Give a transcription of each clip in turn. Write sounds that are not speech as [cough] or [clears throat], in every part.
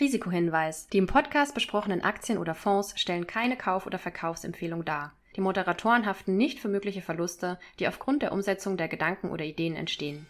Risikohinweis. Die im Podcast besprochenen Aktien oder Fonds stellen keine Kauf- oder Verkaufsempfehlung dar. Die Moderatoren haften nicht für mögliche Verluste, die aufgrund der Umsetzung der Gedanken oder Ideen entstehen.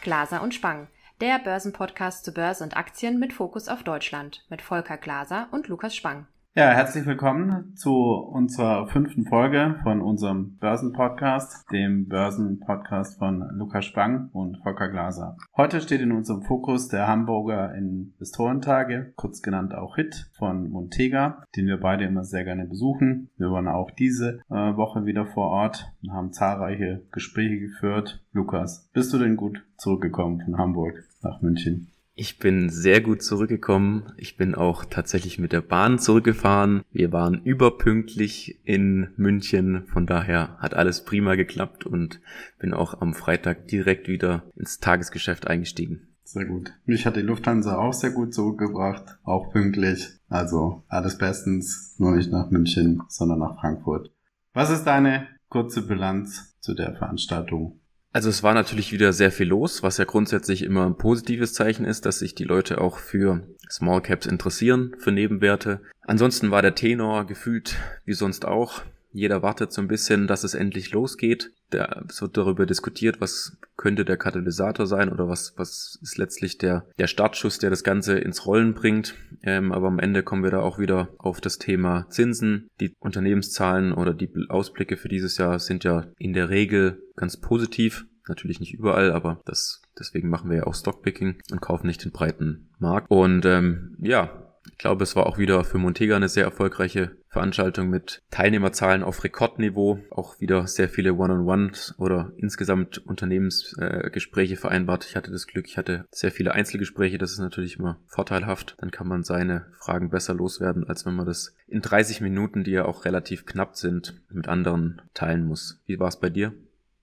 Glaser und Spang, der Börsenpodcast zu Börse und Aktien mit Fokus auf Deutschland mit Volker Glaser und Lukas Spang. Ja, herzlich willkommen zu unserer fünften Folge von unserem Börsenpodcast, dem Börsenpodcast von Lukas Spang und Volker Glaser. Heute steht in unserem Fokus der Hamburger Investorentage, kurz genannt auch HIT von Montega, den wir beide immer sehr gerne besuchen. Wir waren auch diese äh, Woche wieder vor Ort und haben zahlreiche Gespräche geführt. Lukas, bist du denn gut zurückgekommen von Hamburg nach München? Ich bin sehr gut zurückgekommen. Ich bin auch tatsächlich mit der Bahn zurückgefahren. Wir waren überpünktlich in München. Von daher hat alles prima geklappt und bin auch am Freitag direkt wieder ins Tagesgeschäft eingestiegen. Sehr gut. Mich hat die Lufthansa auch sehr gut zurückgebracht, auch pünktlich. Also alles bestens, nur nicht nach München, sondern nach Frankfurt. Was ist deine kurze Bilanz zu der Veranstaltung? Also es war natürlich wieder sehr viel los, was ja grundsätzlich immer ein positives Zeichen ist, dass sich die Leute auch für Small Caps interessieren, für Nebenwerte. Ansonsten war der Tenor gefühlt wie sonst auch jeder wartet so ein bisschen, dass es endlich losgeht. Da, wird darüber diskutiert, was könnte der Katalysator sein oder was, was ist letztlich der, der Startschuss, der das Ganze ins Rollen bringt. Ähm, aber am Ende kommen wir da auch wieder auf das Thema Zinsen. Die Unternehmenszahlen oder die Ausblicke für dieses Jahr sind ja in der Regel ganz positiv. Natürlich nicht überall, aber das, deswegen machen wir ja auch Stockpicking und kaufen nicht den breiten Markt. Und ähm, ja, ich glaube, es war auch wieder für Montega eine sehr erfolgreiche Veranstaltung mit Teilnehmerzahlen auf Rekordniveau, auch wieder sehr viele One-on-Ones oder insgesamt Unternehmensgespräche äh, vereinbart. Ich hatte das Glück, ich hatte sehr viele Einzelgespräche, das ist natürlich immer vorteilhaft. Dann kann man seine Fragen besser loswerden, als wenn man das in 30 Minuten, die ja auch relativ knapp sind, mit anderen teilen muss. Wie war es bei dir?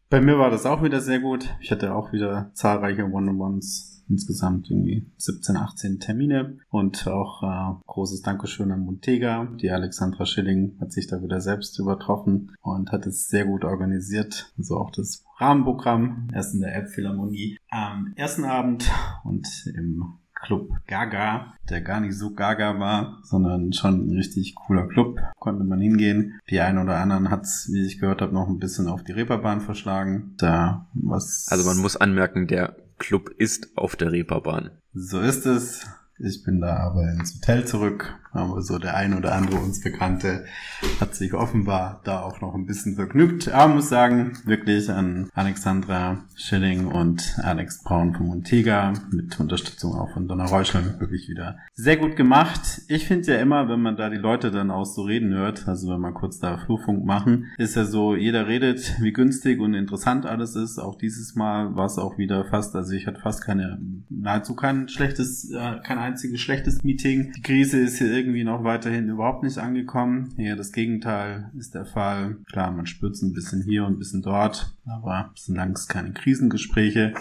Bei mir war das auch wieder sehr gut. Ich hatte auch wieder zahlreiche One-on-Ones insgesamt irgendwie 17, 18 Termine und auch äh, großes Dankeschön an Montega. Die Alexandra Schilling hat sich da wieder selbst übertroffen und hat es sehr gut organisiert. Also auch das Rahmenprogramm, erst in der Elbphilharmonie am ersten Abend und im Club Gaga, der gar nicht so gaga war, sondern schon ein richtig cooler Club. Konnte man hingehen. Die einen oder anderen hat's, wie ich gehört habe, noch ein bisschen auf die Reeperbahn verschlagen. Da was. Also man muss anmerken, der Club ist auf der Reeperbahn. So ist es. Ich bin da aber ins Hotel zurück aber so der ein oder andere uns Bekannte hat sich offenbar da auch noch ein bisschen vergnügt. Aber muss sagen, wirklich an Alexandra Schilling und Alex Braun von Montega mit Unterstützung auch von Donna Reuschel wirklich wieder sehr gut gemacht. Ich finde ja immer, wenn man da die Leute dann auch so reden hört, also wenn man kurz da Flurfunk machen, ist ja so, jeder redet, wie günstig und interessant alles ist. Auch dieses Mal war es auch wieder fast, also ich hatte fast keine, nahezu kein schlechtes, äh, kein einziges schlechtes Meeting. Die Krise ist hier irgendwie noch weiterhin überhaupt nicht angekommen. Ja, das Gegenteil ist der Fall. Klar, man spürt es ein bisschen hier und ein bisschen dort, aber sind längst keine Krisengespräche,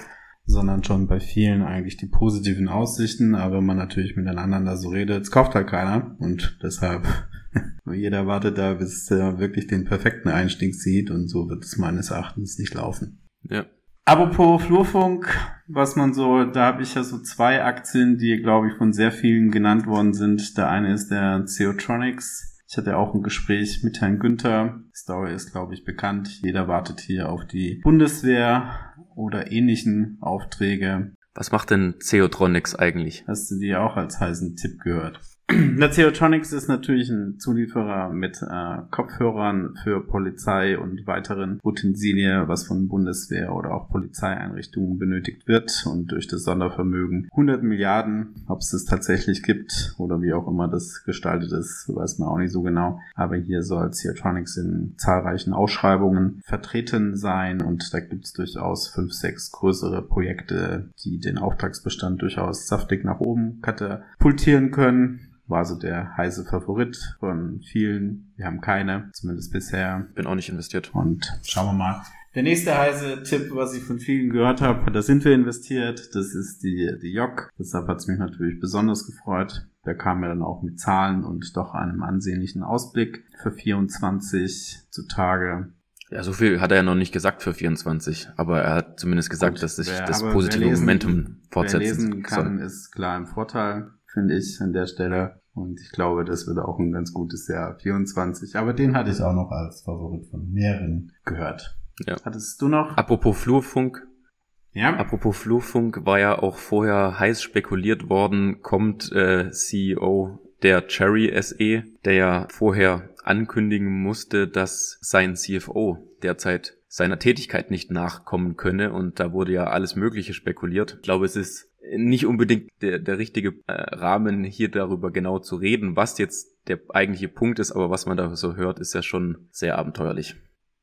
sondern schon bei vielen eigentlich die positiven Aussichten. Aber wenn man natürlich miteinander so redet, es kauft halt keiner und deshalb [laughs] jeder wartet da, bis er wirklich den perfekten Einstieg sieht und so wird es meines Erachtens nicht laufen. Ja, Apropos Flurfunk, was man so, da habe ich ja so zwei Aktien, die, glaube ich, von sehr vielen genannt worden sind. Der eine ist der Ceotronics. Ich hatte auch ein Gespräch mit Herrn Günther. Die Story ist, glaube ich, bekannt. Jeder wartet hier auf die Bundeswehr oder ähnlichen Aufträge. Was macht denn Ceotronics eigentlich? Hast du die auch als heißen Tipp gehört? [clears throat] Na, Theotronics ist natürlich ein Zulieferer mit äh, Kopfhörern für Polizei und weiteren Utensilien, was von Bundeswehr oder auch Polizeieinrichtungen benötigt wird und durch das Sondervermögen 100 Milliarden, ob es das tatsächlich gibt oder wie auch immer das gestaltet ist, weiß man auch nicht so genau. Aber hier soll Theotronics in zahlreichen Ausschreibungen vertreten sein und da gibt es durchaus fünf, sechs größere Projekte, die den Auftragsbestand durchaus saftig nach oben katapultieren können war so der heiße Favorit von vielen. Wir haben keine, zumindest bisher. Bin auch nicht investiert. Und schauen wir mal. Der nächste heiße Tipp, was ich von vielen gehört habe, da sind wir investiert. Das ist die, die JOC. Deshalb hat es mich natürlich besonders gefreut. Der kam mir dann auch mit Zahlen und doch einem ansehnlichen Ausblick für 24 zutage. Ja, so viel hat er ja noch nicht gesagt für 24, aber er hat zumindest gesagt, Gut, dass sich das positive lesen, Momentum fortsetzen wer lesen kann, soll. ist klar im Vorteil, finde ich, an der Stelle. Und ich glaube, das wird auch ein ganz gutes Jahr 24. Aber den hatte ich auch noch als Favorit von mehreren gehört. Ja. Hattest du noch? Apropos Flurfunk. Ja. Apropos Flurfunk war ja auch vorher heiß spekuliert worden, kommt äh, CEO der Cherry SE, der ja vorher ankündigen musste, dass sein CFO derzeit seiner Tätigkeit nicht nachkommen könne und da wurde ja alles Mögliche spekuliert. Ich glaube, es ist nicht unbedingt der, der richtige äh, Rahmen, hier darüber genau zu reden, was jetzt der eigentliche Punkt ist, aber was man da so hört, ist ja schon sehr abenteuerlich.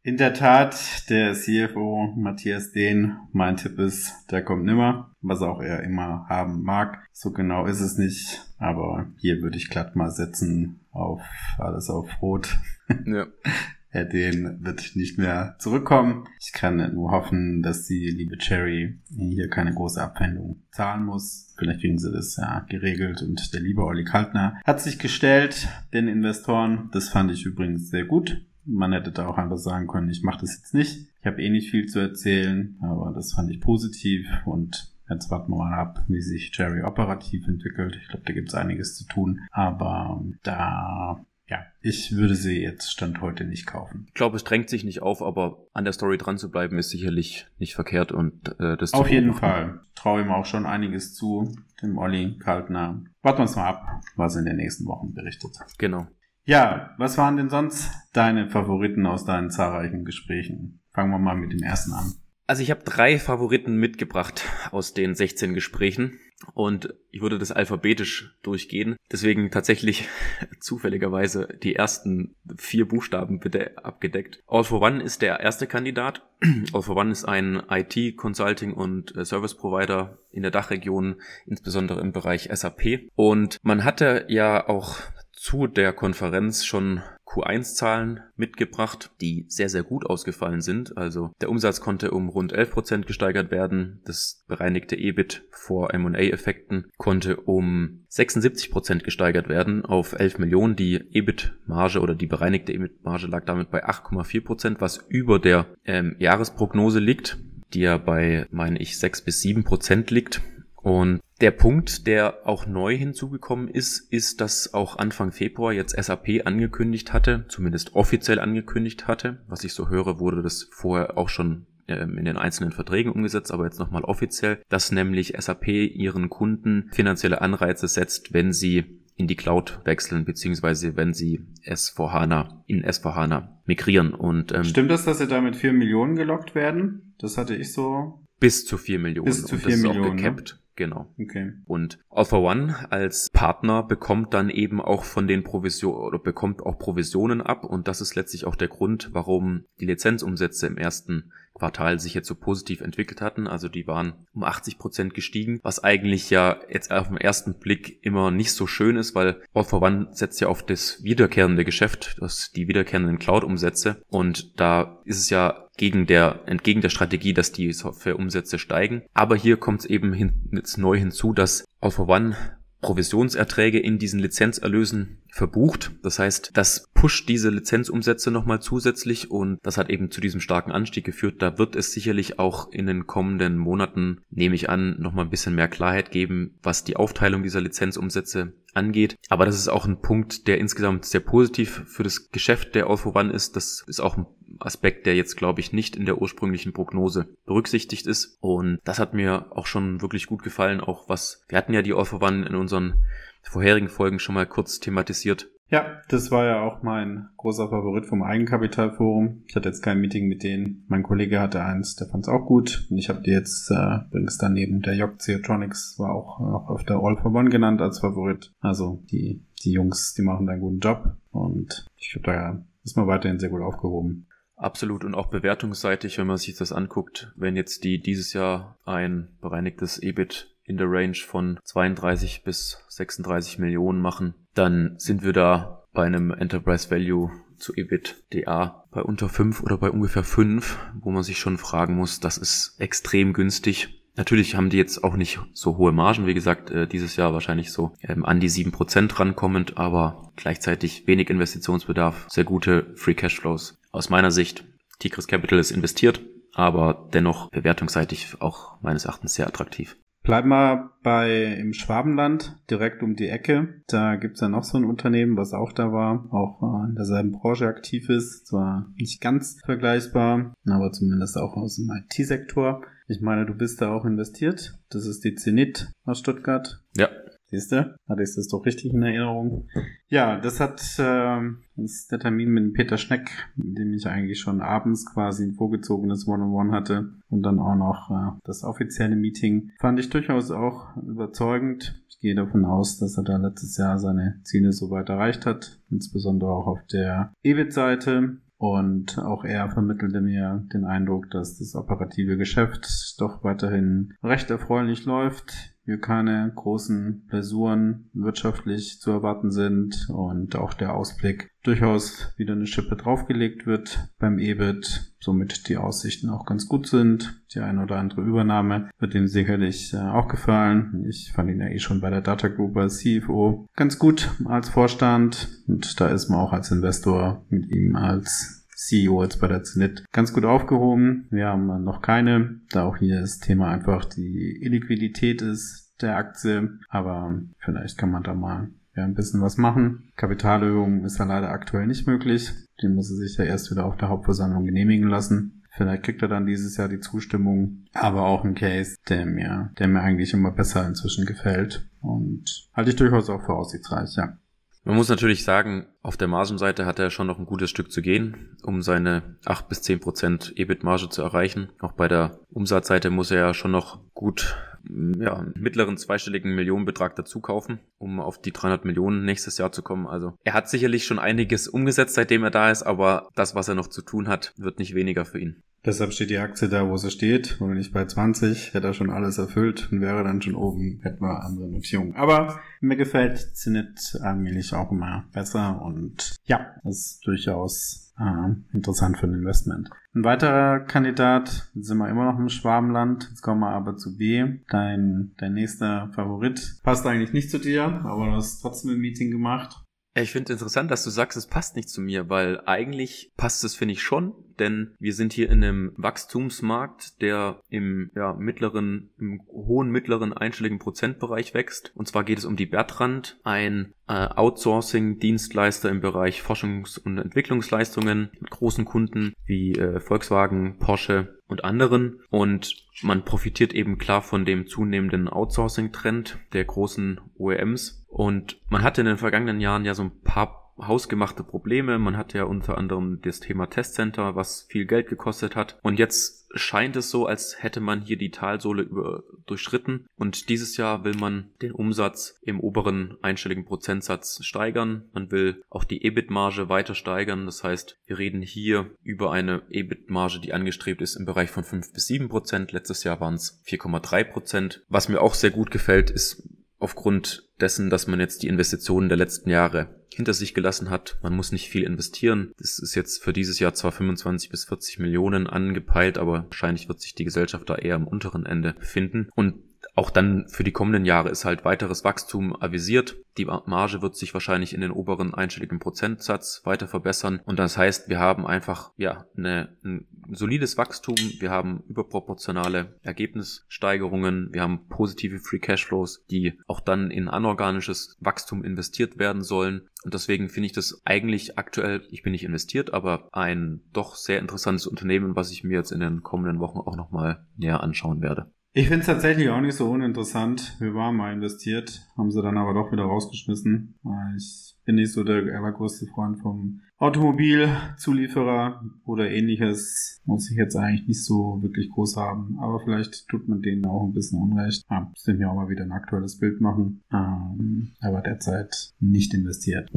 In der Tat, der CFO Matthias Dehn, mein Tipp ist, der kommt nimmer, was auch er immer haben mag. So genau ist es nicht, aber hier würde ich glatt mal setzen auf alles auf Rot. Ja. [laughs] Herr Dehn wird nicht mehr zurückkommen. Ich kann nur hoffen, dass die liebe Cherry hier keine große Abwendung zahlen muss. Vielleicht kriegen sie das ja geregelt und der liebe Olli Kaltner hat sich gestellt, den Investoren. Das fand ich übrigens sehr gut. Man hätte da auch einfach sagen können, ich mache das jetzt nicht. Ich habe eh nicht viel zu erzählen, aber das fand ich positiv und jetzt warten wir mal ab, wie sich Jerry operativ entwickelt. Ich glaube, da gibt es einiges zu tun, aber da ja, ich würde sie jetzt Stand heute nicht kaufen. Ich glaube, es drängt sich nicht auf, aber an der Story dran zu bleiben ist sicherlich nicht verkehrt und äh, das Auf jeden Fall. Traue ihm auch schon einiges zu, dem Olli Kaltner. Warten wir uns mal ab, was er in den nächsten Wochen berichtet. Genau. Ja, was waren denn sonst deine Favoriten aus deinen zahlreichen Gesprächen? Fangen wir mal mit dem ersten an. Also ich habe drei Favoriten mitgebracht aus den 16 Gesprächen und ich würde das alphabetisch durchgehen. Deswegen tatsächlich [laughs] zufälligerweise die ersten vier Buchstaben bitte abgedeckt. All for One ist der erste Kandidat. [clears throat] All for One ist ein IT, Consulting und äh, Service Provider in der Dachregion, insbesondere im Bereich SAP. Und man hatte ja auch zu der Konferenz schon Q1-Zahlen mitgebracht, die sehr, sehr gut ausgefallen sind. Also der Umsatz konnte um rund 11 Prozent gesteigert werden. Das bereinigte EBIT vor M&A-Effekten konnte um 76 Prozent gesteigert werden auf 11 Millionen. Die EBIT-Marge oder die bereinigte EBIT-Marge lag damit bei 8,4%, Prozent, was über der ähm, Jahresprognose liegt die ja bei, meine ich, 6 bis 7 Prozent liegt. Und der Punkt, der auch neu hinzugekommen ist, ist, dass auch Anfang Februar jetzt SAP angekündigt hatte, zumindest offiziell angekündigt hatte. Was ich so höre, wurde das vorher auch schon ähm, in den einzelnen Verträgen umgesetzt, aber jetzt nochmal offiziell, dass nämlich SAP ihren Kunden finanzielle Anreize setzt, wenn sie in die Cloud wechseln, beziehungsweise wenn sie S4HANA in S4HANA migrieren. Und, ähm, Stimmt das, dass sie damit 4 Millionen gelockt werden? Das hatte ich so. Bis zu 4 Millionen. Bis zu 4 Millionen. Ne? Genau. Okay. Und All One als Partner bekommt dann eben auch von den Provisionen oder bekommt auch Provisionen ab und das ist letztlich auch der Grund, warum die Lizenzumsätze im ersten Quartal sich jetzt so positiv entwickelt hatten. Also die waren um 80 Prozent gestiegen, was eigentlich ja jetzt auf den ersten Blick immer nicht so schön ist, weil All for One setzt ja auf das wiederkehrende Geschäft, das die wiederkehrenden Cloud-Umsätze und da ist es ja gegen der, entgegen der Strategie, dass die Softwareumsätze steigen. Aber hier kommt es eben hin, jetzt neu hinzu, dass All for One Provisionserträge in diesen Lizenzerlösen verbucht. Das heißt, das pusht diese Lizenzumsätze nochmal zusätzlich und das hat eben zu diesem starken Anstieg geführt. Da wird es sicherlich auch in den kommenden Monaten, nehme ich an, nochmal ein bisschen mehr Klarheit geben, was die Aufteilung dieser Lizenzumsätze angeht. Aber das ist auch ein Punkt, der insgesamt sehr positiv für das Geschäft der All for One ist. Das ist auch ein Aspekt, der jetzt, glaube ich, nicht in der ursprünglichen Prognose berücksichtigt ist. Und das hat mir auch schon wirklich gut gefallen. Auch was, wir hatten ja die All for One in unseren vorherigen Folgen schon mal kurz thematisiert. Ja, das war ja auch mein großer Favorit vom Eigenkapitalforum. Ich hatte jetzt kein Meeting mit denen. Mein Kollege hatte eins, der fand es auch gut. Und ich habe die jetzt äh, übrigens daneben der Jock Theatronics war auch noch auf der All for One genannt als Favorit. Also die, die Jungs, die machen da einen guten Job. Und ich glaube, da ist man weiterhin sehr gut aufgehoben. Absolut und auch bewertungsseitig, wenn man sich das anguckt, wenn jetzt die dieses Jahr ein bereinigtes EBIT in der Range von 32 bis 36 Millionen machen, dann sind wir da bei einem Enterprise Value zu EBITDA bei unter 5 oder bei ungefähr 5, wo man sich schon fragen muss, das ist extrem günstig. Natürlich haben die jetzt auch nicht so hohe Margen, wie gesagt, äh, dieses Jahr wahrscheinlich so ähm, an die 7% rankommend, aber gleichzeitig wenig Investitionsbedarf, sehr gute Free Cashflows aus meiner Sicht Tigris Capital ist investiert, aber dennoch bewertungsseitig auch meines Erachtens sehr attraktiv. Bleiben wir bei im Schwabenland, direkt um die Ecke. Da gibt's ja noch so ein Unternehmen, was auch da war, auch äh, in derselben Branche aktiv ist. Zwar nicht ganz vergleichbar, aber zumindest auch aus dem IT-Sektor. Ich meine, du bist da auch investiert. Das ist die Zenit aus Stuttgart. Ja, Siehst du? Hatte ich das doch richtig in Erinnerung? Ja, das hat äh, das ist der Termin mit Peter Schneck, mit dem ich eigentlich schon abends quasi ein vorgezogenes One-on-One hatte und dann auch noch äh, das offizielle Meeting. Fand ich durchaus auch überzeugend. Ich gehe davon aus, dass er da letztes Jahr seine Ziele soweit erreicht hat, insbesondere auch auf der EBIT-Seite. Und auch er vermittelte mir den Eindruck, dass das operative Geschäft doch weiterhin recht erfreulich läuft hier keine großen Blessuren wirtschaftlich zu erwarten sind und auch der Ausblick durchaus wieder eine Schippe draufgelegt wird beim EBIT, somit die Aussichten auch ganz gut sind. Die eine oder andere Übernahme wird ihm sicherlich äh, auch gefallen. Ich fand ihn ja eh schon bei der Data Group als CFO ganz gut als Vorstand und da ist man auch als Investor mit ihm als CEO jetzt bei der Zenit ganz gut aufgehoben. Wir haben noch keine, da auch hier das Thema einfach die Illiquidität ist der Aktie. Aber vielleicht kann man da mal ja, ein bisschen was machen. Kapitalerhöhung ist ja leider aktuell nicht möglich. Die muss er sich ja erst wieder auf der Hauptversammlung genehmigen lassen. Vielleicht kriegt er dann dieses Jahr die Zustimmung, aber auch ein Case, der mir, der mir eigentlich immer besser inzwischen gefällt und halte ich durchaus auch für aussichtsreich, ja. Man muss natürlich sagen, auf der Margenseite hat er schon noch ein gutes Stück zu gehen, um seine 8 bis 10 Prozent EBIT-Marge zu erreichen. Auch bei der Umsatzseite muss er ja schon noch gut, ja, einen mittleren zweistelligen Millionenbetrag dazu kaufen, um auf die 300 Millionen nächstes Jahr zu kommen. Also er hat sicherlich schon einiges umgesetzt, seitdem er da ist, aber das, was er noch zu tun hat, wird nicht weniger für ihn. Deshalb steht die Aktie da, wo sie steht. Und nicht bei 20, hätte er schon alles erfüllt und wäre dann schon oben, hätten wir andere Notierungen. Aber mir gefällt Zenit allmählich auch immer besser und ja, ist durchaus äh, interessant für ein Investment. Ein weiterer Kandidat, sind wir immer noch im Schwabenland, jetzt kommen wir aber zu B. Dein, dein nächster Favorit passt eigentlich nicht zu dir, aber du hast trotzdem ein Meeting gemacht. Ich finde interessant, dass du sagst, es passt nicht zu mir, weil eigentlich passt es, finde ich, schon, denn wir sind hier in einem Wachstumsmarkt, der im ja, mittleren, im hohen mittleren einstelligen Prozentbereich wächst. Und zwar geht es um die Bertrand, ein äh, Outsourcing-Dienstleister im Bereich Forschungs- und Entwicklungsleistungen mit großen Kunden wie äh, Volkswagen, Porsche und anderen. Und man profitiert eben klar von dem zunehmenden Outsourcing-Trend der großen OEMs und man hatte in den vergangenen Jahren ja so ein paar hausgemachte Probleme. Man hatte ja unter anderem das Thema Testcenter, was viel Geld gekostet hat. Und jetzt scheint es so, als hätte man hier die Talsohle über, durchschritten. Und dieses Jahr will man den Umsatz im oberen einstelligen Prozentsatz steigern. Man will auch die EBIT-Marge weiter steigern. Das heißt, wir reden hier über eine EBIT-Marge, die angestrebt ist im Bereich von 5 bis 7 Prozent. Letztes Jahr waren es 4,3 Prozent. Was mir auch sehr gut gefällt, ist aufgrund dessen, dass man jetzt die Investitionen der letzten Jahre hinter sich gelassen hat. Man muss nicht viel investieren. Das ist jetzt für dieses Jahr zwar 25 bis 40 Millionen angepeilt, aber wahrscheinlich wird sich die Gesellschaft da eher am unteren Ende befinden. Und auch dann für die kommenden Jahre ist halt weiteres Wachstum avisiert. Die Marge wird sich wahrscheinlich in den oberen einstelligen Prozentsatz weiter verbessern. Und das heißt, wir haben einfach, ja, eine, ein solides Wachstum. Wir haben überproportionale Ergebnissteigerungen. Wir haben positive Free Cashflows, die auch dann in anorganisches Wachstum investiert werden sollen. Und deswegen finde ich das eigentlich aktuell, ich bin nicht investiert, aber ein doch sehr interessantes Unternehmen, was ich mir jetzt in den kommenden Wochen auch nochmal näher anschauen werde. Ich finde es tatsächlich auch nicht so uninteressant. Wir waren mal investiert, haben sie dann aber doch wieder rausgeschmissen. Ich bin nicht so der allergrößte Freund vom Automobilzulieferer oder ähnliches. Muss ich jetzt eigentlich nicht so wirklich groß haben. Aber vielleicht tut man denen auch ein bisschen Unrecht. Ja, müsste mir auch mal wieder ein aktuelles Bild machen. Ähm, aber derzeit nicht investiert.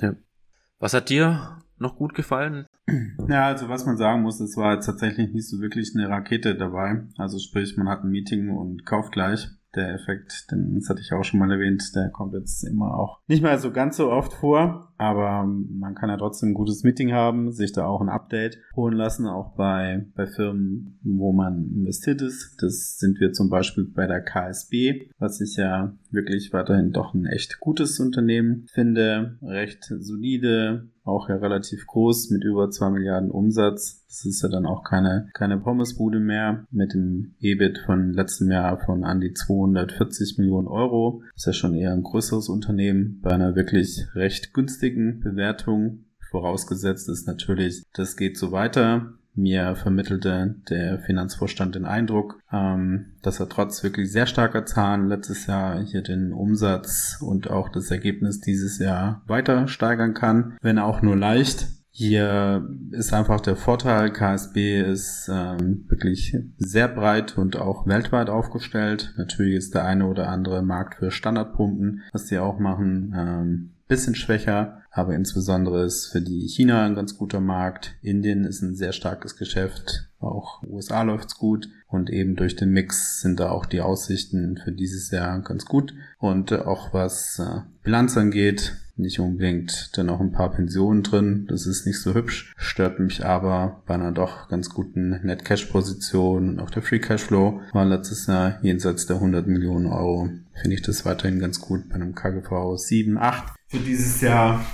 Ja. Was hat dir noch gut gefallen? Ja, also was man sagen muss, es war tatsächlich nicht so wirklich eine Rakete dabei. Also sprich, man hat ein Meeting und kauft gleich. Der Effekt, den, das hatte ich auch schon mal erwähnt, der kommt jetzt immer auch nicht mehr so ganz so oft vor. Aber man kann ja trotzdem ein gutes Meeting haben, sich da auch ein Update holen lassen, auch bei, bei Firmen, wo man investiert ist. Das sind wir zum Beispiel bei der KSB, was ich ja wirklich weiterhin doch ein echt gutes Unternehmen finde, recht solide, auch ja relativ groß mit über zwei Milliarden Umsatz. Das ist ja dann auch keine, keine Pommesbude mehr mit dem EBIT von letztem Jahr von an die 240 Millionen Euro. Das ist ja schon eher ein größeres Unternehmen bei einer wirklich recht günstigen Bewertung. Vorausgesetzt ist natürlich, das geht so weiter. Mir vermittelte der Finanzvorstand den Eindruck, ähm, dass er trotz wirklich sehr starker Zahlen letztes Jahr hier den Umsatz und auch das Ergebnis dieses Jahr weiter steigern kann, wenn auch nur leicht. Hier ist einfach der Vorteil, KSB ist ähm, wirklich sehr breit und auch weltweit aufgestellt. Natürlich ist der eine oder andere Markt für Standardpumpen, was die auch machen, ähm, bisschen schwächer, aber insbesondere ist für die China ein ganz guter Markt. Indien ist ein sehr starkes Geschäft, auch USA läuft's gut. Und eben durch den Mix sind da auch die Aussichten für dieses Jahr ganz gut. Und auch was äh, Bilanz angeht, nicht unbedingt dann auch ein paar Pensionen drin. Das ist nicht so hübsch, stört mich aber bei einer doch ganz guten Net Cash Position und auch der Free Cash Flow war letztes Jahr jenseits der 100 Millionen Euro. Finde ich das weiterhin ganz gut bei einem KGV 7, 8 für dieses Jahr.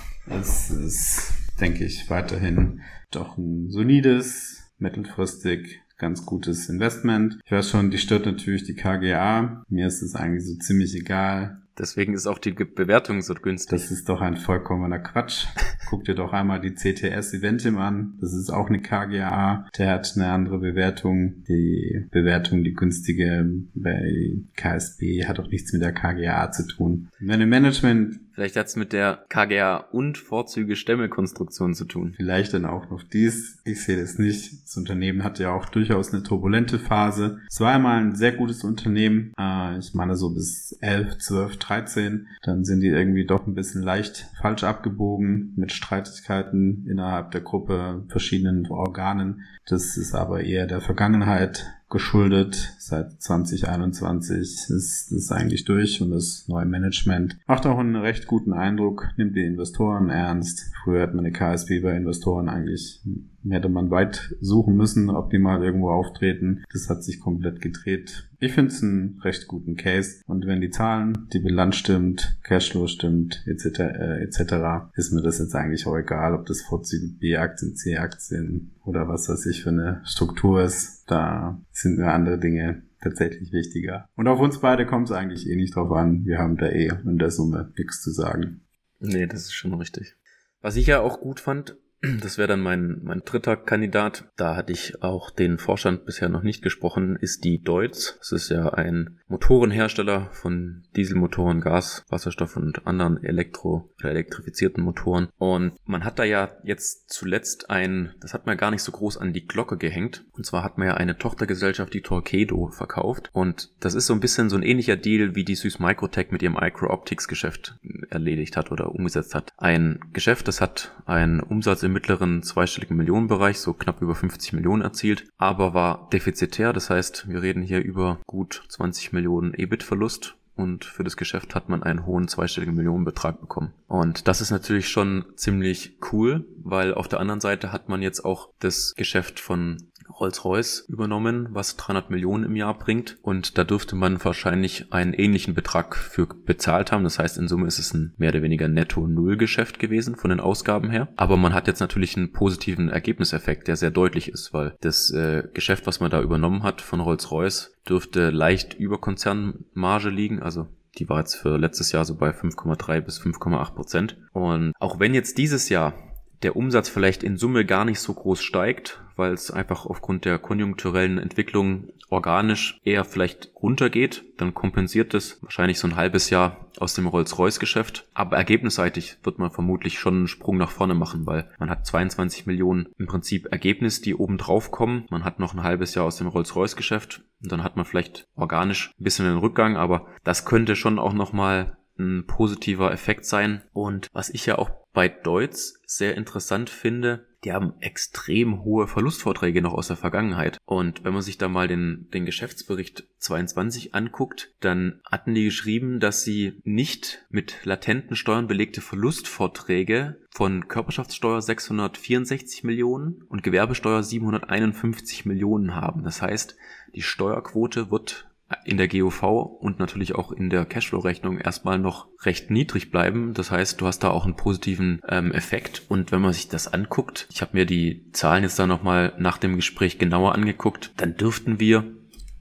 Ist, denke ich, weiterhin doch ein solides, mittelfristig ganz gutes Investment. Ich weiß schon, die stört natürlich die KGA. Mir ist es eigentlich so ziemlich egal. Deswegen ist auch die Bewertung so günstig. Das ist doch ein vollkommener Quatsch. Guck dir doch einmal die CTS Eventim an. Das ist auch eine KGA. Der hat eine andere Bewertung. Die Bewertung, die günstige bei KSB hat auch nichts mit der KGA zu tun. Wenn im Management Vielleicht hat es mit der KGA und Vorzüge Stemmelkonstruktion zu tun. Vielleicht dann auch noch dies. Ich sehe das nicht. Das Unternehmen hat ja auch durchaus eine turbulente Phase. Es war einmal ein sehr gutes Unternehmen. Äh, ich meine so bis 11, 12, 13. Dann sind die irgendwie doch ein bisschen leicht falsch abgebogen mit Streitigkeiten innerhalb der Gruppe, verschiedenen Organen. Das ist aber eher der Vergangenheit geschuldet. Seit 2021 ist es eigentlich durch und das neue Management macht auch einen recht guten Eindruck, nimmt die Investoren ernst. Früher hat man eine KSB bei Investoren eigentlich hätte man weit suchen müssen, ob die mal irgendwo auftreten. Das hat sich komplett gedreht. Ich finde es einen recht guten Case. Und wenn die Zahlen, die Bilanz stimmt, Cashflow stimmt, etc., äh, etc., ist mir das jetzt eigentlich auch egal, ob das Vorzüge B-Aktien, C-Aktien oder was weiß ich für eine Struktur ist. Da sind mir andere Dinge tatsächlich wichtiger. Und auf uns beide kommt es eigentlich eh nicht drauf an. Wir haben da eh in der Summe nichts zu sagen. Nee, das ist schon richtig. Was ich ja auch gut fand, das wäre dann mein, mein dritter Kandidat. Da hatte ich auch den Vorstand bisher noch nicht gesprochen, ist die Deutz. Das ist ja ein Motorenhersteller von Dieselmotoren, Gas, Wasserstoff und anderen elektro- oder elektrifizierten Motoren. Und man hat da ja jetzt zuletzt ein, das hat man gar nicht so groß an die Glocke gehängt. Und zwar hat man ja eine Tochtergesellschaft, die Torquedo, verkauft. Und das ist so ein bisschen so ein ähnlicher Deal, wie die Süß Microtech mit ihrem Micro-Optics-Geschäft erledigt hat oder umgesetzt hat. Ein Geschäft, das hat einen Umsatz im mittleren zweistelligen Millionenbereich, so knapp über 50 Millionen erzielt, aber war defizitär. Das heißt, wir reden hier über gut 20 Millionen EBIT-Verlust und für das Geschäft hat man einen hohen zweistelligen Millionenbetrag bekommen. Und das ist natürlich schon ziemlich cool, weil auf der anderen Seite hat man jetzt auch das Geschäft von Rolls-Royce übernommen, was 300 Millionen im Jahr bringt. Und da dürfte man wahrscheinlich einen ähnlichen Betrag für bezahlt haben. Das heißt, in Summe ist es ein mehr oder weniger Netto-Null-Geschäft gewesen von den Ausgaben her. Aber man hat jetzt natürlich einen positiven Ergebniseffekt, der sehr deutlich ist, weil das äh, Geschäft, was man da übernommen hat von Rolls-Royce, dürfte leicht über Konzernmarge liegen, also die war jetzt für letztes Jahr so bei 5,3 bis 5,8 Prozent. Und auch wenn jetzt dieses Jahr der Umsatz vielleicht in Summe gar nicht so groß steigt, weil es einfach aufgrund der konjunkturellen Entwicklung organisch eher vielleicht runtergeht, dann kompensiert es wahrscheinlich so ein halbes Jahr aus dem Rolls-Royce-Geschäft. Aber ergebnisseitig wird man vermutlich schon einen Sprung nach vorne machen, weil man hat 22 Millionen im Prinzip Ergebnis, die oben drauf kommen. Man hat noch ein halbes Jahr aus dem Rolls-Royce-Geschäft und dann hat man vielleicht organisch ein bisschen einen Rückgang, aber das könnte schon auch nochmal ein positiver Effekt sein. Und was ich ja auch bei Deutz sehr interessant finde, die haben extrem hohe Verlustvorträge noch aus der Vergangenheit. Und wenn man sich da mal den, den Geschäftsbericht 22 anguckt, dann hatten die geschrieben, dass sie nicht mit latenten Steuern belegte Verlustvorträge von Körperschaftssteuer 664 Millionen und Gewerbesteuer 751 Millionen haben. Das heißt, die Steuerquote wird in der GOV und natürlich auch in der Cashflow-Rechnung erstmal noch recht niedrig bleiben. Das heißt, du hast da auch einen positiven ähm, Effekt. Und wenn man sich das anguckt, ich habe mir die Zahlen jetzt da nochmal nach dem Gespräch genauer angeguckt, dann dürften wir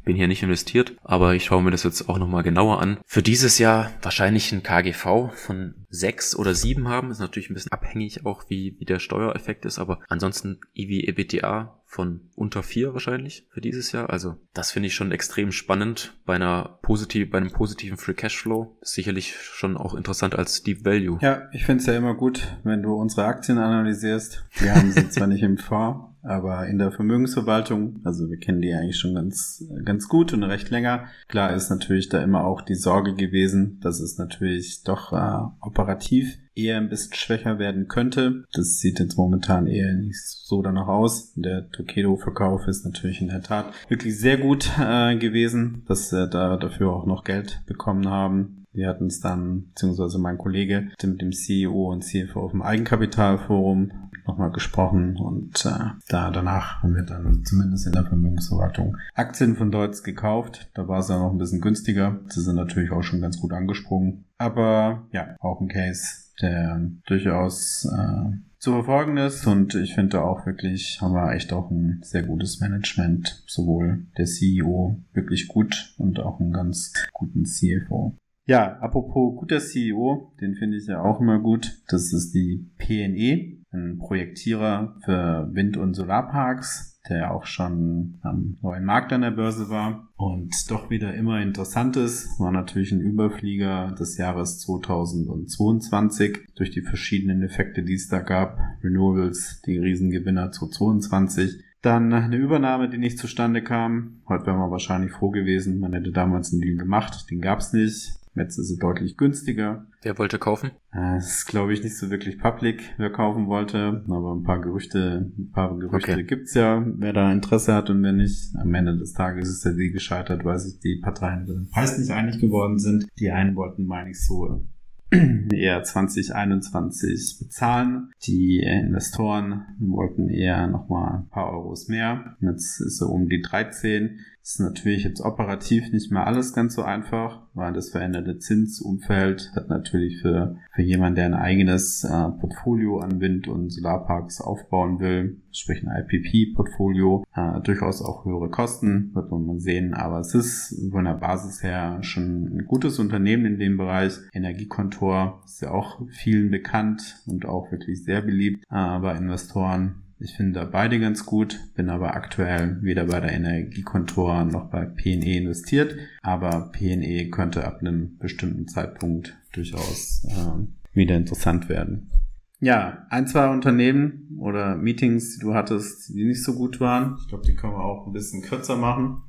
bin hier nicht investiert, aber ich schaue mir das jetzt auch nochmal genauer an. Für dieses Jahr wahrscheinlich ein KGV von sechs oder sieben haben. Ist natürlich ein bisschen abhängig auch, wie, wie der Steuereffekt ist, aber ansonsten EV EBITDA von unter vier wahrscheinlich für dieses Jahr. Also das finde ich schon extrem spannend bei einer positiv, bei einem positiven Free Cashflow. Ist sicherlich schon auch interessant als Deep Value. Ja, ich finde es ja immer gut, wenn du unsere Aktien analysierst. Wir haben sie [laughs] zwar nicht im Fonds, aber in der Vermögensverwaltung, also wir kennen die eigentlich schon ganz, ganz gut und recht länger. Klar ist natürlich da immer auch die Sorge gewesen, dass es natürlich doch äh, operativ eher ein bisschen schwächer werden könnte. Das sieht jetzt momentan eher nicht so danach aus. Der Tokedo-Verkauf ist natürlich in der Tat wirklich sehr gut äh, gewesen, dass wir da dafür auch noch Geld bekommen haben. Wir hatten es dann, beziehungsweise mein Kollege, mit dem CEO und CFO auf dem Eigenkapitalforum nochmal gesprochen und äh, da danach haben wir dann zumindest in der Vermögensverwaltung Aktien von Deutz gekauft. Da war es ja noch ein bisschen günstiger. Sie sind natürlich auch schon ganz gut angesprungen. Aber ja, auch ein Case, der durchaus äh, zu verfolgen ist und ich finde auch wirklich, haben wir echt auch ein sehr gutes Management, sowohl der CEO wirklich gut und auch einen ganz guten CFO. Ja, apropos guter CEO, den finde ich ja auch immer gut. Das ist die PNE, ein Projektierer für Wind- und Solarparks der auch schon am neuen Markt an der Börse war und doch wieder immer interessant ist. War natürlich ein Überflieger des Jahres 2022 durch die verschiedenen Effekte, die es da gab. Renewables, die Riesengewinner 2022. Dann eine Übernahme, die nicht zustande kam. Heute wäre man wahrscheinlich froh gewesen. Man hätte damals einen Deal gemacht. Den gab es nicht. Jetzt ist sie deutlich günstiger. Wer wollte kaufen? Das ist, glaube ich, nicht so wirklich public, wer kaufen wollte. Aber ein paar Gerüchte, ein paar Gerüchte okay. gibt's ja, wer da Interesse hat und wer nicht. Am Ende des Tages ist der Deal gescheitert, weil sich die Parteien über den Preis nicht einig geworden sind. Die einen wollten, meine ich, so [clears throat] eher 2021 bezahlen. Die Investoren wollten eher nochmal ein paar Euros mehr. Jetzt ist so um die 13. Ist natürlich jetzt operativ nicht mehr alles ganz so einfach, weil das veränderte Zinsumfeld hat natürlich für, für jemanden, der ein eigenes äh, Portfolio an Wind- und Solarparks aufbauen will, sprich ein IPP-Portfolio, äh, durchaus auch höhere Kosten, wird man mal sehen. Aber es ist von der Basis her schon ein gutes Unternehmen in dem Bereich. Energiekontor ist ja auch vielen bekannt und auch wirklich sehr beliebt äh, bei Investoren. Ich finde da beide ganz gut, bin aber aktuell weder bei der Energiekontor noch bei PNE investiert, aber PNE könnte ab einem bestimmten Zeitpunkt durchaus äh, wieder interessant werden. Ja, ein, zwei Unternehmen oder Meetings, die du hattest, die nicht so gut waren. Ich glaube, die können wir auch ein bisschen kürzer machen.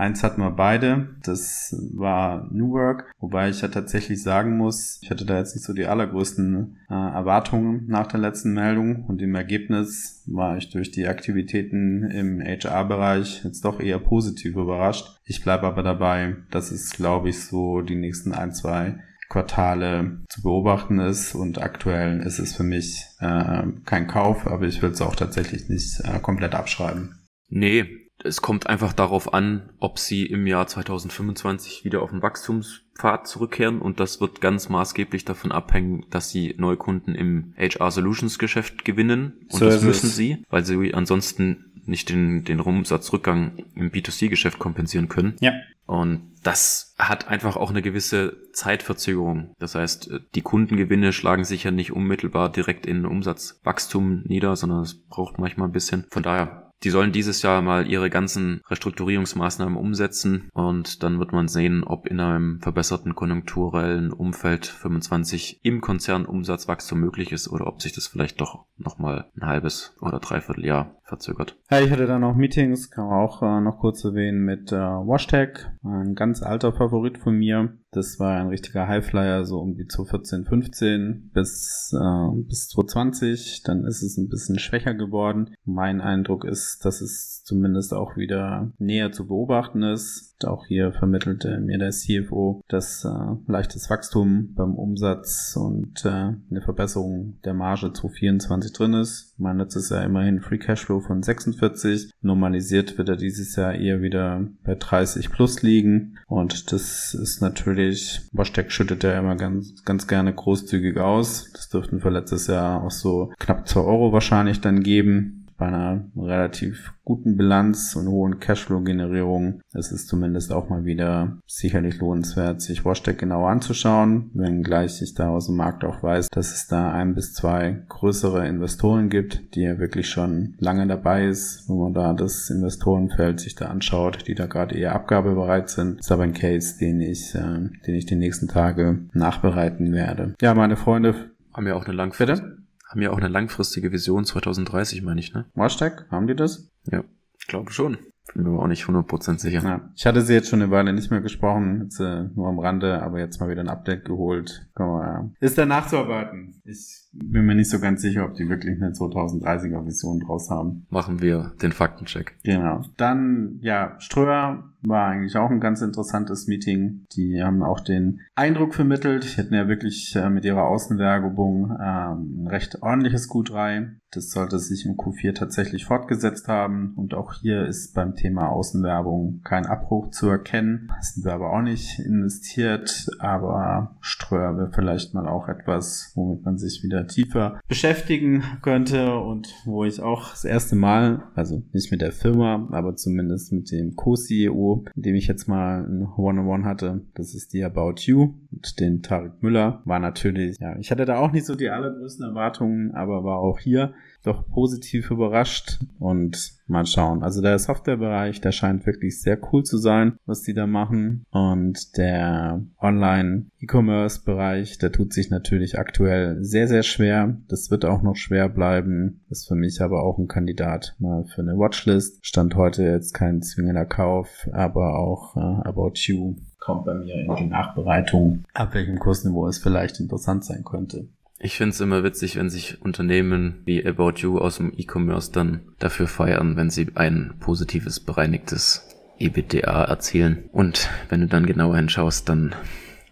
Eins hatten wir beide, das war New Work, wobei ich ja tatsächlich sagen muss, ich hatte da jetzt nicht so die allergrößten äh, Erwartungen nach der letzten Meldung und im Ergebnis war ich durch die Aktivitäten im HR-Bereich jetzt doch eher positiv überrascht. Ich bleibe aber dabei, dass es, glaube ich, so die nächsten ein, zwei Quartale zu beobachten ist und aktuell ist es für mich äh, kein Kauf, aber ich will es auch tatsächlich nicht äh, komplett abschreiben. Nee, es kommt einfach darauf an, ob sie im Jahr 2025 wieder auf den Wachstumspfad zurückkehren und das wird ganz maßgeblich davon abhängen, dass sie Neukunden im HR Solutions Geschäft gewinnen und so das müssen sie, weil sie ansonsten nicht den, den Umsatzrückgang im B2C-Geschäft kompensieren können. Ja. Und das hat einfach auch eine gewisse Zeitverzögerung. Das heißt, die Kundengewinne schlagen sich ja nicht unmittelbar direkt in Umsatzwachstum nieder, sondern es braucht manchmal ein bisschen. Von daher die sollen dieses Jahr mal ihre ganzen Restrukturierungsmaßnahmen umsetzen und dann wird man sehen, ob in einem verbesserten konjunkturellen Umfeld 25 im Konzern Umsatzwachstum möglich ist oder ob sich das vielleicht doch nochmal ein halbes oder dreiviertel Jahr verzögert. Ja, ich hatte dann auch Meetings, kann man auch äh, noch kurz erwähnen, mit äh, Washtag, ein ganz alter Favorit von mir. Das war ein richtiger Highflyer, so um die 2014, 15 bis, äh, bis 2020. Dann ist es ein bisschen schwächer geworden. Mein Eindruck ist, dass es zumindest auch wieder näher zu beobachten ist. Auch hier vermittelte mir der CFO, dass äh, leichtes Wachstum beim Umsatz und äh, eine Verbesserung der Marge 2024 drin ist. Mein letztes Jahr immerhin Free Cashflow von 46. Normalisiert wird er dieses Jahr eher wieder bei 30 plus liegen. Und das ist natürlich, Washtag schüttet ja immer ganz, ganz gerne großzügig aus. Das dürften für letztes Jahr auch so knapp 2 Euro wahrscheinlich dann geben bei einer relativ guten Bilanz und hohen Cashflow-Generierung ist es zumindest auch mal wieder sicherlich lohnenswert, sich Washtag genauer anzuschauen, wenngleich ich da aus dem Markt auch weiß, dass es da ein bis zwei größere Investoren gibt, die ja wirklich schon lange dabei ist, wenn man da das Investorenfeld sich da anschaut, die da gerade eher abgabebereit sind. ist aber ein Case, den ich, äh, den ich die nächsten Tage nachbereiten werde. Ja, meine Freunde. Haben ja auch eine langfristige haben ja auch eine langfristige Vision 2030, meine ich, ne? Hashtag, haben die das? Ja, ich glaube schon. Bin mir auch nicht 100% sicher. Ja. Ich hatte sie jetzt schon eine Weile nicht mehr gesprochen, jetzt äh, nur am Rande, aber jetzt mal wieder ein Update geholt. Mal, ja. Ist da nachzuarbeiten. Ich bin mir nicht so ganz sicher, ob die wirklich eine 2030er Vision draus haben. Machen wir den Faktencheck. Genau. Dann, ja, Ströer war eigentlich auch ein ganz interessantes Meeting. Die haben auch den Eindruck vermittelt, die hätten ja wirklich äh, mit ihrer Außenwerbung ähm, ein recht ordentliches Q3. Das sollte sich im Q4 tatsächlich fortgesetzt haben. Und auch hier ist beim Thema Außenwerbung kein Abbruch zu erkennen. Sind wir aber auch nicht investiert. Aber Ströer wäre vielleicht mal auch etwas, womit man sich wieder tiefer beschäftigen könnte und wo ich auch das erste Mal, also nicht mit der Firma, aber zumindest mit dem Co-CEO mit dem ich jetzt mal ein One-on-One hatte. Das ist die About You und den Tarek Müller. War natürlich, ja, ich hatte da auch nicht so die allergrößten Erwartungen, aber war auch hier doch positiv überrascht und mal schauen. Also der Softwarebereich, der scheint wirklich sehr cool zu sein, was die da machen. Und der Online-E-Commerce-Bereich, der tut sich natürlich aktuell sehr, sehr schwer. Das wird auch noch schwer bleiben. Ist für mich aber auch ein Kandidat mal für eine Watchlist. Stand heute jetzt kein zwingender Kauf, aber auch äh, About You kommt bei mir in die Nachbereitung, ab welchem Kursniveau es vielleicht interessant sein könnte. Ich finde es immer witzig, wenn sich Unternehmen wie About You aus dem E-Commerce dann dafür feiern, wenn sie ein positives, bereinigtes EBITDA erzielen. Und wenn du dann genauer hinschaust, dann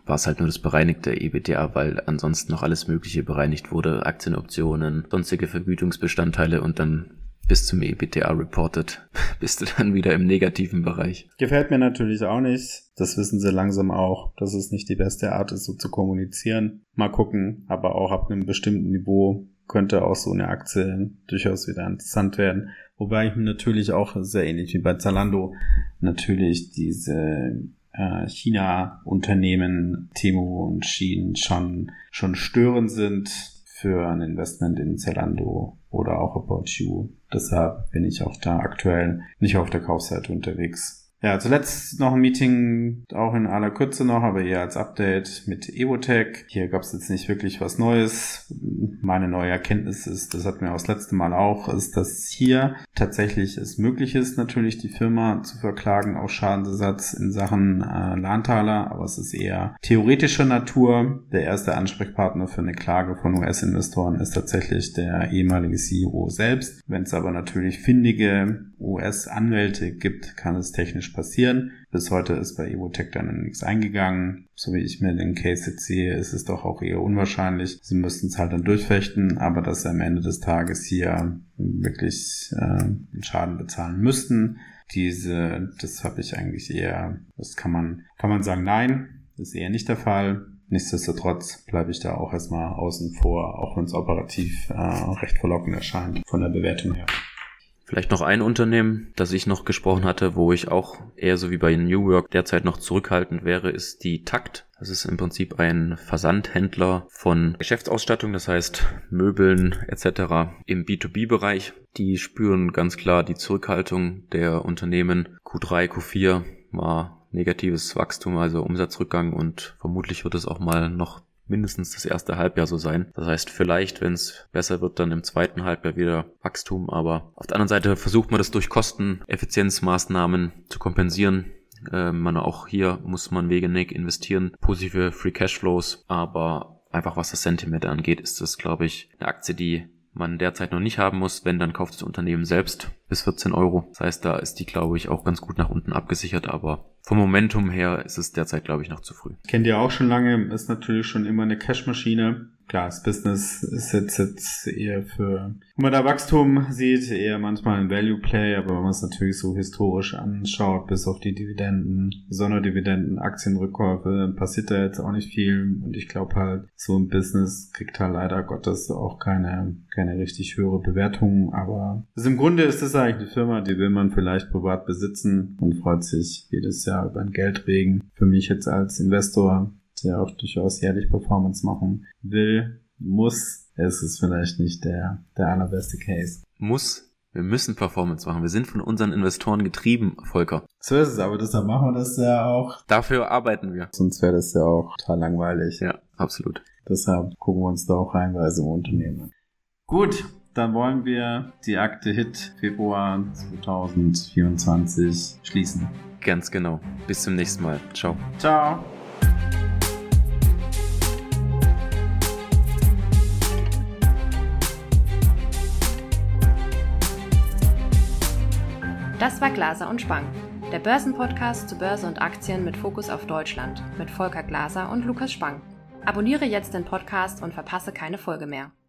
war es halt nur das bereinigte EBITDA, weil ansonsten noch alles Mögliche bereinigt wurde. Aktienoptionen, sonstige Vergütungsbestandteile und dann bis zum EBITDA reported, [laughs] bist du dann wieder im negativen Bereich. Gefällt mir natürlich auch nicht. Das wissen sie langsam auch, dass es nicht die beste Art ist, so zu kommunizieren. Mal gucken, aber auch ab einem bestimmten Niveau könnte auch so eine Aktie durchaus wieder interessant werden. Wobei ich mir natürlich auch sehr ähnlich wie bei Zalando natürlich diese äh, China-Unternehmen, Temo und Shein schon, schon störend sind für ein Investment in Zalando oder auch About You. Deshalb bin ich auch da aktuell nicht auf der Kaufseite unterwegs. Ja, zuletzt noch ein Meeting, auch in aller Kürze noch, aber eher als Update mit Evotech. Hier gab es jetzt nicht wirklich was Neues. Meine neue Erkenntnis ist, das hatten wir auch das letzte Mal auch, ist, dass hier tatsächlich es möglich ist, natürlich die Firma zu verklagen auf Schadensersatz in Sachen äh, Lahntaler, aber es ist eher theoretischer Natur. Der erste Ansprechpartner für eine Klage von US-Investoren ist tatsächlich der ehemalige CEO selbst. Wenn es aber natürlich findige US-Anwälte gibt, kann es technisch passieren. Bis heute ist bei Evotech dann nichts eingegangen. So wie ich mir den Case jetzt sehe, ist es doch auch eher unwahrscheinlich. Sie müssten es halt dann durchfechten, aber dass sie am Ende des Tages hier wirklich äh, Schaden bezahlen müssten, diese, das habe ich eigentlich eher, das kann man, kann man sagen, nein, ist eher nicht der Fall. Nichtsdestotrotz bleibe ich da auch erstmal außen vor, auch wenn es operativ äh, recht verlockend erscheint von der Bewertung her. Vielleicht noch ein Unternehmen, das ich noch gesprochen hatte, wo ich auch eher so wie bei New Work derzeit noch zurückhaltend wäre, ist die Takt. Das ist im Prinzip ein Versandhändler von Geschäftsausstattung, das heißt Möbeln etc. im B2B-Bereich. Die spüren ganz klar die Zurückhaltung der Unternehmen. Q3, Q4 war negatives Wachstum, also Umsatzrückgang und vermutlich wird es auch mal noch mindestens das erste Halbjahr so sein. Das heißt, vielleicht, wenn es besser wird, dann im zweiten Halbjahr wieder Wachstum. Aber auf der anderen Seite versucht man das durch Kosteneffizienzmaßnahmen zu kompensieren. Äh, man auch hier muss man wegenig investieren, positive Free Cashflows, aber einfach was das Sentiment angeht, ist das, glaube ich, eine Aktie, die man derzeit noch nicht haben muss. Wenn, dann kauft das Unternehmen selbst bis 14 Euro. Das heißt, da ist die, glaube ich, auch ganz gut nach unten abgesichert, aber vom Momentum her ist es derzeit, glaube ich, noch zu früh. Kennt ihr auch schon lange, ist natürlich schon immer eine Cashmaschine klar, das Business ist jetzt, jetzt eher für, wenn man da Wachstum sieht, eher manchmal ein Value Play, aber wenn man es natürlich so historisch anschaut, bis auf die Dividenden, Sonderdividenden, Aktienrückkäufe, passiert da jetzt auch nicht viel. Und ich glaube halt, so ein Business kriegt halt leider Gottes auch keine, keine richtig höhere Bewertung. Aber also im Grunde ist das eigentlich eine Firma, die will man vielleicht privat besitzen und freut sich jedes Jahr über ein Geldregen. Für mich jetzt als Investor der auch durchaus jährlich Performance machen will, muss, es ist vielleicht nicht der, der allerbeste Case. Muss. Wir müssen Performance machen. Wir sind von unseren Investoren getrieben, Volker. So ist es, aber deshalb machen wir das ja auch. Dafür arbeiten wir. Sonst wäre das ja auch total langweilig. Ja, absolut. Deshalb gucken wir uns da auch reinweise im Unternehmen an. Gut, dann wollen wir die Akte Hit Februar 2024 schließen. Ganz genau. Bis zum nächsten Mal. Ciao. Ciao. Das war Glaser und Spang, der Börsenpodcast zu Börse und Aktien mit Fokus auf Deutschland mit Volker Glaser und Lukas Spang. Abonniere jetzt den Podcast und verpasse keine Folge mehr.